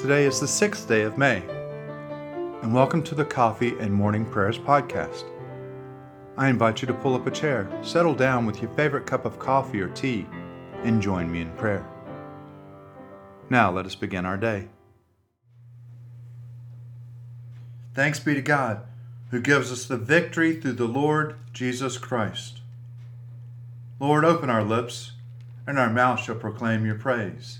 Today is the sixth day of May, and welcome to the Coffee and Morning Prayers podcast. I invite you to pull up a chair, settle down with your favorite cup of coffee or tea, and join me in prayer. Now let us begin our day. Thanks be to God, who gives us the victory through the Lord Jesus Christ. Lord, open our lips, and our mouth shall proclaim your praise.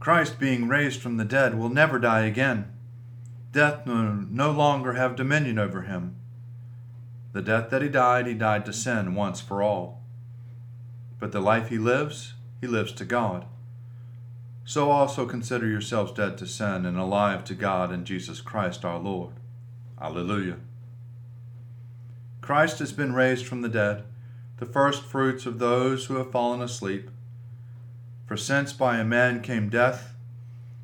Christ, being raised from the dead, will never die again. Death no, no longer have dominion over him. The death that he died, he died to sin once for all. But the life he lives, he lives to God. So also consider yourselves dead to sin and alive to God in Jesus Christ our Lord. Alleluia. Christ has been raised from the dead, the first fruits of those who have fallen asleep. For since by a man came death,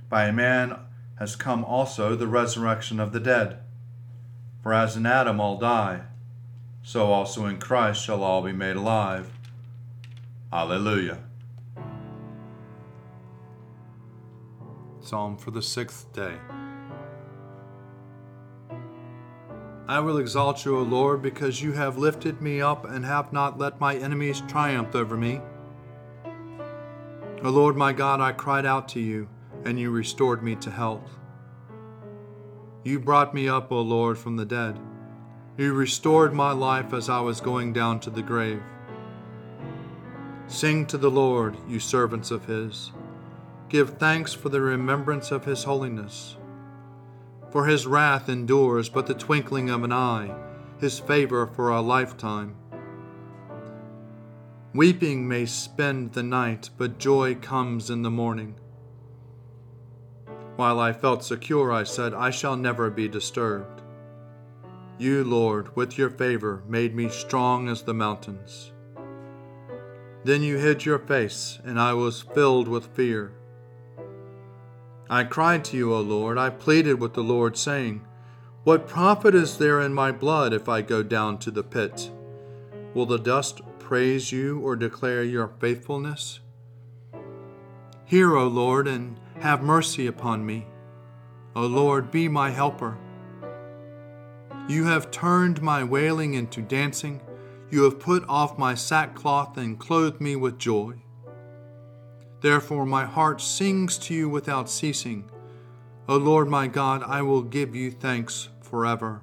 by a man has come also the resurrection of the dead. For as in Adam all die, so also in Christ shall all be made alive. Alleluia. Psalm for the sixth day. I will exalt you, O Lord, because you have lifted me up and have not let my enemies triumph over me. O Lord my God, I cried out to you, and you restored me to health. You brought me up, O Lord, from the dead. You restored my life as I was going down to the grave. Sing to the Lord, you servants of his. Give thanks for the remembrance of his holiness. For his wrath endures but the twinkling of an eye, his favor for a lifetime. Weeping may spend the night, but joy comes in the morning. While I felt secure, I said, I shall never be disturbed. You, Lord, with your favor, made me strong as the mountains. Then you hid your face, and I was filled with fear. I cried to you, O Lord. I pleaded with the Lord, saying, What profit is there in my blood if I go down to the pit? Will the dust praise you or declare your faithfulness? Hear, O Lord, and have mercy upon me. O Lord, be my helper. You have turned my wailing into dancing. You have put off my sackcloth and clothed me with joy. Therefore, my heart sings to you without ceasing. O Lord my God, I will give you thanks forever.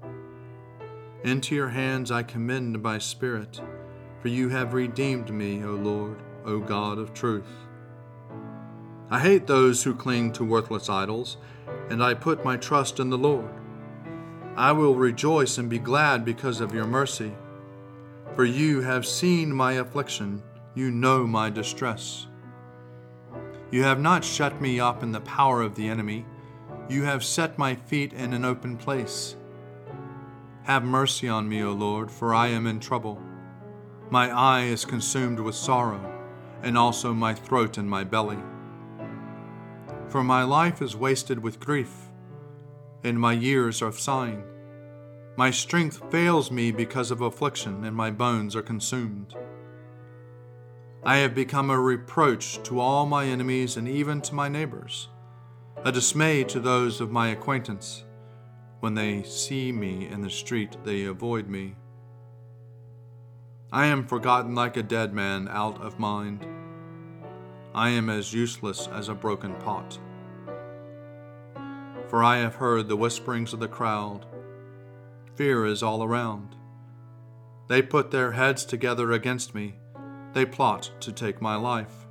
Into your hands I commend my spirit, for you have redeemed me, O Lord, O God of truth. I hate those who cling to worthless idols, and I put my trust in the Lord. I will rejoice and be glad because of your mercy. For you have seen my affliction, you know my distress. You have not shut me up in the power of the enemy, you have set my feet in an open place. Have mercy on me, O Lord, for I am in trouble. My eye is consumed with sorrow, and also my throat and my belly. For my life is wasted with grief and my years are sighing. My strength fails me because of affliction, and my bones are consumed. I have become a reproach to all my enemies and even to my neighbors, a dismay to those of my acquaintance. When they see me in the street, they avoid me. I am forgotten like a dead man out of mind. I am as useless as a broken pot. For I have heard the whisperings of the crowd. Fear is all around. They put their heads together against me. They plot to take my life.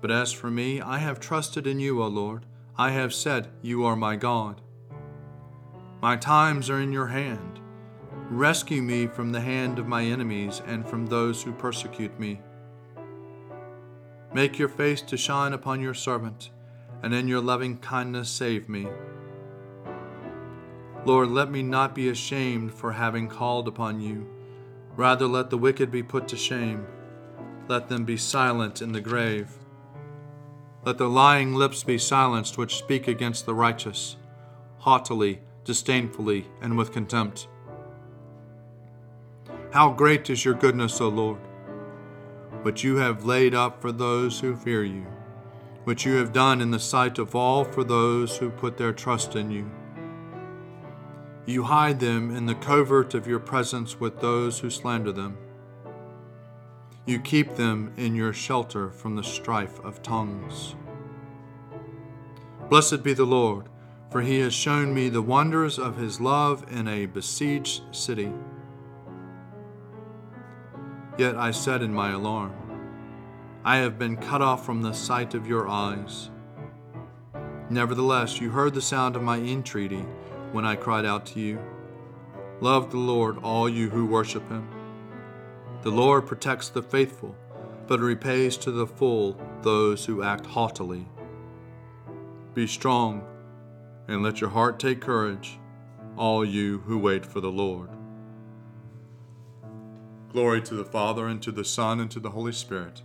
But as for me, I have trusted in you, O Lord. I have said, You are my God. My times are in your hand. Rescue me from the hand of my enemies and from those who persecute me. Make your face to shine upon your servant, and in your loving kindness save me. Lord, let me not be ashamed for having called upon you. Rather, let the wicked be put to shame. Let them be silent in the grave. Let the lying lips be silenced which speak against the righteous, haughtily, disdainfully, and with contempt. How great is your goodness, O Lord, which you have laid up for those who fear you, which you have done in the sight of all for those who put their trust in you. You hide them in the covert of your presence with those who slander them. You keep them in your shelter from the strife of tongues. Blessed be the Lord, for he has shown me the wonders of his love in a besieged city. Yet I said in my alarm, I have been cut off from the sight of your eyes. Nevertheless, you heard the sound of my entreaty when I cried out to you. Love the Lord, all you who worship him. The Lord protects the faithful, but repays to the full those who act haughtily. Be strong, and let your heart take courage, all you who wait for the Lord. Glory to the Father, and to the Son, and to the Holy Spirit,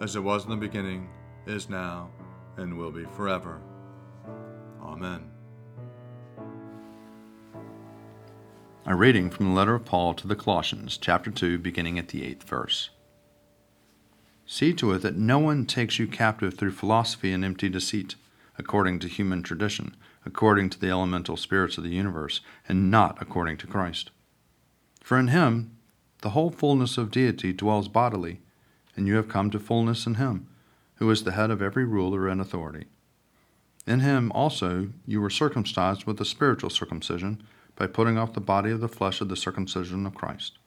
as it was in the beginning, is now, and will be forever. Amen. A reading from the letter of Paul to the Colossians, chapter 2, beginning at the eighth verse. See to it that no one takes you captive through philosophy and empty deceit, according to human tradition, according to the elemental spirits of the universe, and not according to Christ. For in him the whole fullness of deity dwells bodily, and you have come to fullness in him, who is the head of every ruler and authority. In him also you were circumcised with a spiritual circumcision by putting off the body of the flesh of the circumcision of Christ.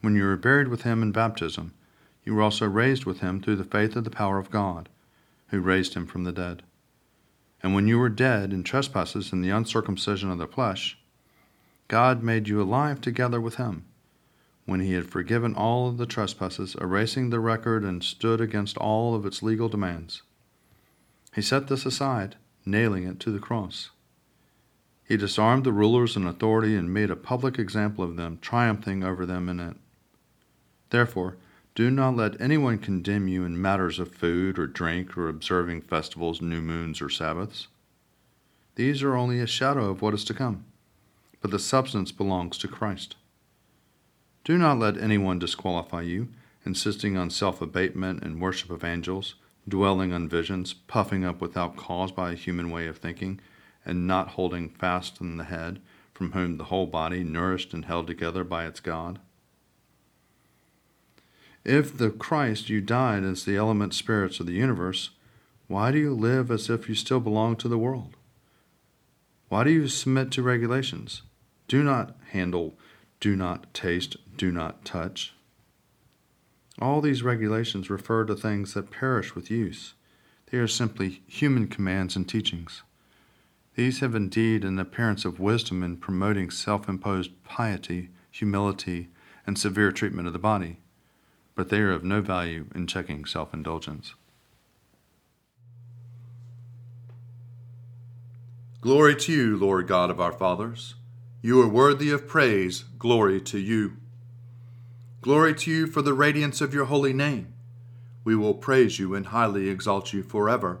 When you were buried with him in baptism, you were also raised with him through the faith of the power of God, who raised him from the dead. And when you were dead in trespasses and the uncircumcision of the flesh, God made you alive together with him, when he had forgiven all of the trespasses, erasing the record and stood against all of its legal demands. He set this aside, nailing it to the cross. He disarmed the rulers and authority and made a public example of them, triumphing over them in it. Therefore, do not let anyone condemn you in matters of food or drink or observing festivals, new moons, or Sabbaths. These are only a shadow of what is to come, but the substance belongs to Christ. Do not let anyone disqualify you, insisting on self abatement and worship of angels, dwelling on visions, puffing up without cause by a human way of thinking and not holding fast in the head, from whom the whole body, nourished and held together by its God? If the Christ you died as the element spirits of the universe, why do you live as if you still belong to the world? Why do you submit to regulations? Do not handle, do not taste, do not touch. All these regulations refer to things that perish with use. They are simply human commands and teachings. These have indeed an appearance of wisdom in promoting self imposed piety, humility, and severe treatment of the body, but they are of no value in checking self indulgence. Glory to you, Lord God of our fathers. You are worthy of praise. Glory to you. Glory to you for the radiance of your holy name. We will praise you and highly exalt you forever.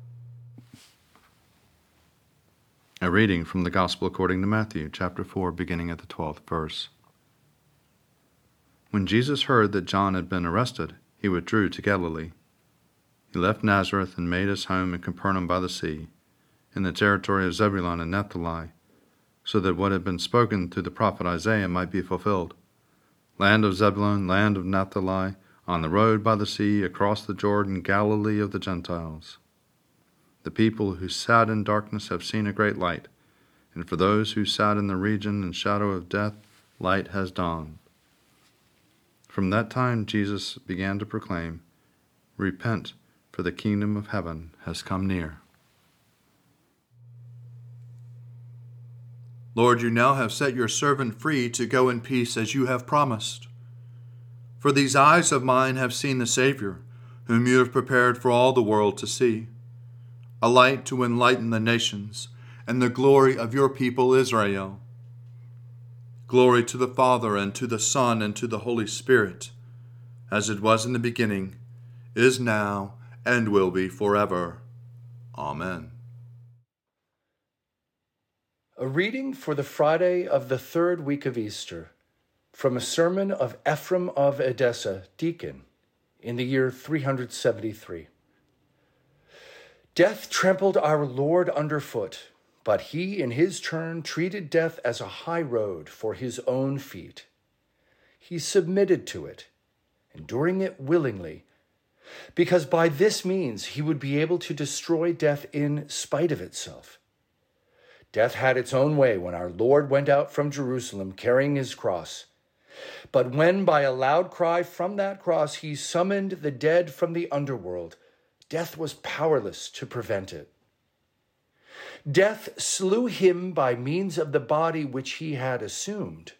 A reading from the Gospel according to Matthew, chapter 4, beginning at the 12th verse. When Jesus heard that John had been arrested, he withdrew to Galilee. He left Nazareth and made his home in Capernaum by the sea, in the territory of Zebulun and Naphtali, so that what had been spoken through the prophet Isaiah might be fulfilled. Land of Zebulun, land of Naphtali, on the road by the sea, across the Jordan, Galilee of the Gentiles. The people who sat in darkness have seen a great light, and for those who sat in the region and shadow of death, light has dawned. From that time Jesus began to proclaim, Repent, for the kingdom of heaven has come near. Lord, you now have set your servant free to go in peace as you have promised. For these eyes of mine have seen the Savior, whom you have prepared for all the world to see, a light to enlighten the nations, and the glory of your people Israel. Glory to the Father, and to the Son, and to the Holy Spirit, as it was in the beginning, is now, and will be forever. Amen. A reading for the Friday of the third week of Easter from a sermon of Ephraim of Edessa, deacon, in the year 373. Death trampled our Lord underfoot, but he in his turn treated death as a high road for his own feet. He submitted to it, enduring it willingly, because by this means he would be able to destroy death in spite of itself. Death had its own way when our Lord went out from Jerusalem carrying his cross. But when by a loud cry from that cross he summoned the dead from the underworld, death was powerless to prevent it. Death slew him by means of the body which he had assumed,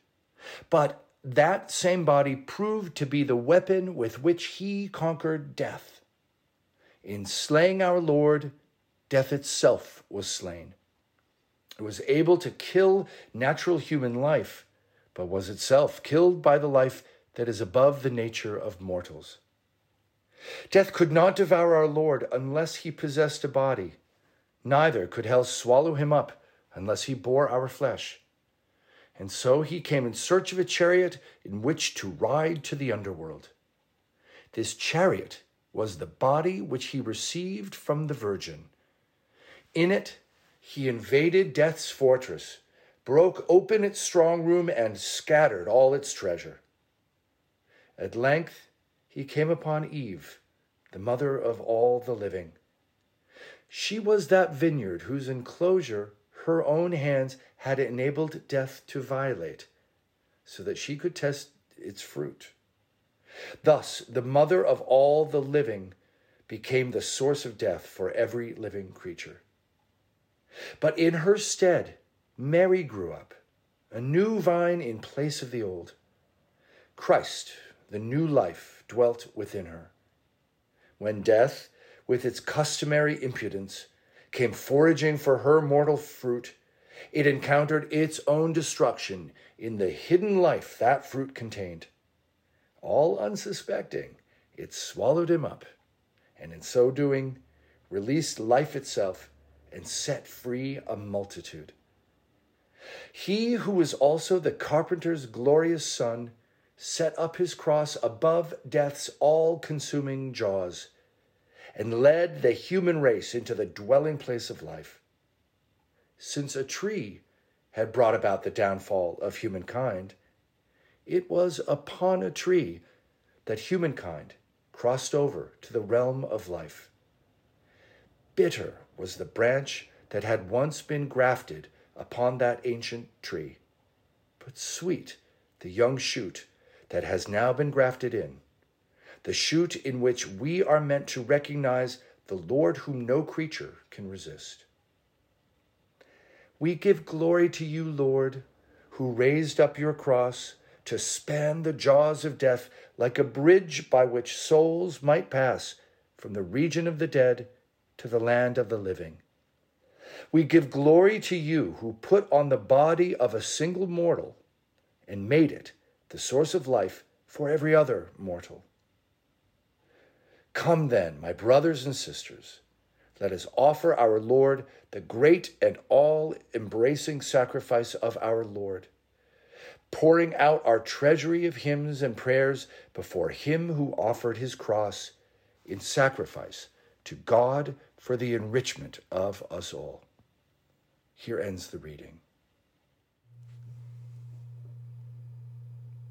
but that same body proved to be the weapon with which he conquered death. In slaying our Lord, death itself was slain. It was able to kill natural human life but was itself killed by the life that is above the nature of mortals. Death could not devour our Lord unless he possessed a body, neither could hell swallow him up unless he bore our flesh. And so he came in search of a chariot in which to ride to the underworld. This chariot was the body which he received from the Virgin. In it, he invaded death's fortress broke open its strong room, and scattered all its treasure. At length he came upon Eve, the mother of all the living. She was that vineyard whose enclosure her own hands had enabled death to violate, so that she could test its fruit. Thus, the mother of all the living became the source of death for every living creature. But in her stead, Mary grew up, a new vine in place of the old. Christ, the new life, dwelt within her. When death, with its customary impudence, came foraging for her mortal fruit, it encountered its own destruction in the hidden life that fruit contained. All unsuspecting, it swallowed him up, and in so doing, released life itself and set free a multitude. He who was also the carpenter's glorious Son set up his cross above death's all consuming jaws and led the human race into the dwelling place of life. Since a tree had brought about the downfall of humankind, it was upon a tree that humankind crossed over to the realm of life. Bitter was the branch that had once been grafted upon that ancient tree, but sweet the young shoot that has now been grafted in, the shoot in which we are meant to recognize the Lord whom no creature can resist. We give glory to you, Lord, who raised up your cross to span the jaws of death like a bridge by which souls might pass from the region of the dead to the land of the living. We give glory to you who put on the body of a single mortal and made it the source of life for every other mortal. Come then, my brothers and sisters, let us offer our Lord the great and all embracing sacrifice of our Lord, pouring out our treasury of hymns and prayers before Him who offered his cross in sacrifice to God for the enrichment of us all. Here ends the reading.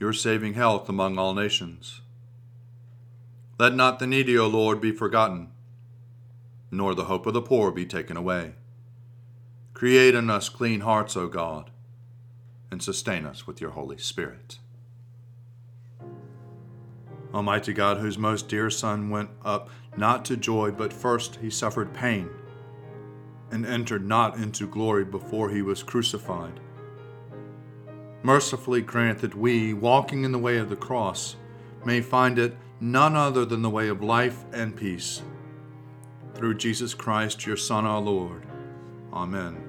your saving health among all nations. Let not the needy, O Lord, be forgotten nor the hope of the poor be taken away. Create in us clean hearts, O God, and sustain us with your Holy Spirit. Almighty God, whose most dear Son went up not to joy, but first he suffered pain, and entered not into glory before he was crucified. Mercifully grant that we, walking in the way of the cross, may find it none other than the way of life and peace through Jesus Christ, your Son, our Lord. Amen.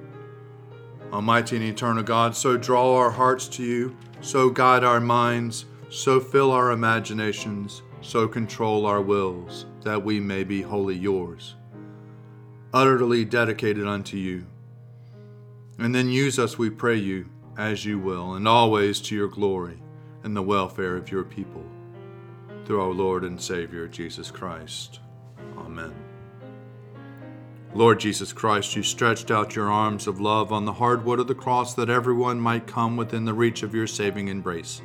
Almighty and eternal God, so draw our hearts to you, so guide our minds, so fill our imaginations, so control our wills, that we may be wholly yours, utterly dedicated unto you. And then use us, we pray you, as you will, and always to your glory and the welfare of your people. Through our Lord and Savior, Jesus Christ. Amen. Lord Jesus Christ, you stretched out your arms of love on the hard wood of the cross that everyone might come within the reach of your saving embrace.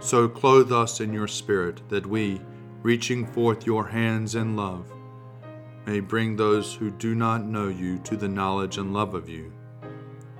So clothe us in your Spirit that we, reaching forth your hands in love, may bring those who do not know you to the knowledge and love of you,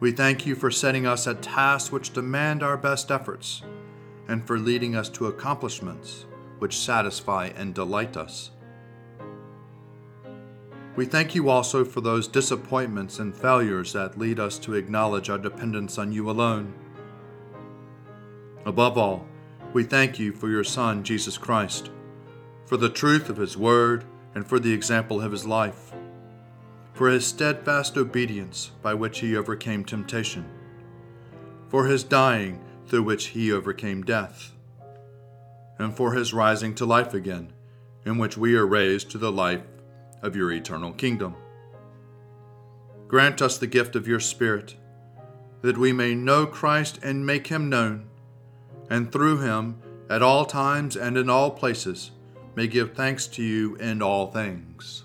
We thank you for setting us at tasks which demand our best efforts, and for leading us to accomplishments which satisfy and delight us. We thank you also for those disappointments and failures that lead us to acknowledge our dependence on you alone. Above all, we thank you for your Son, Jesus Christ, for the truth of his word and for the example of his life, for his steadfast obedience by which he overcame temptation, for his dying through which he overcame death and for his rising to life again, in which we are raised to the life of your eternal kingdom. Grant us the gift of your Spirit, that we may know Christ and make him known, and through him, at all times and in all places, may give thanks to you in all things.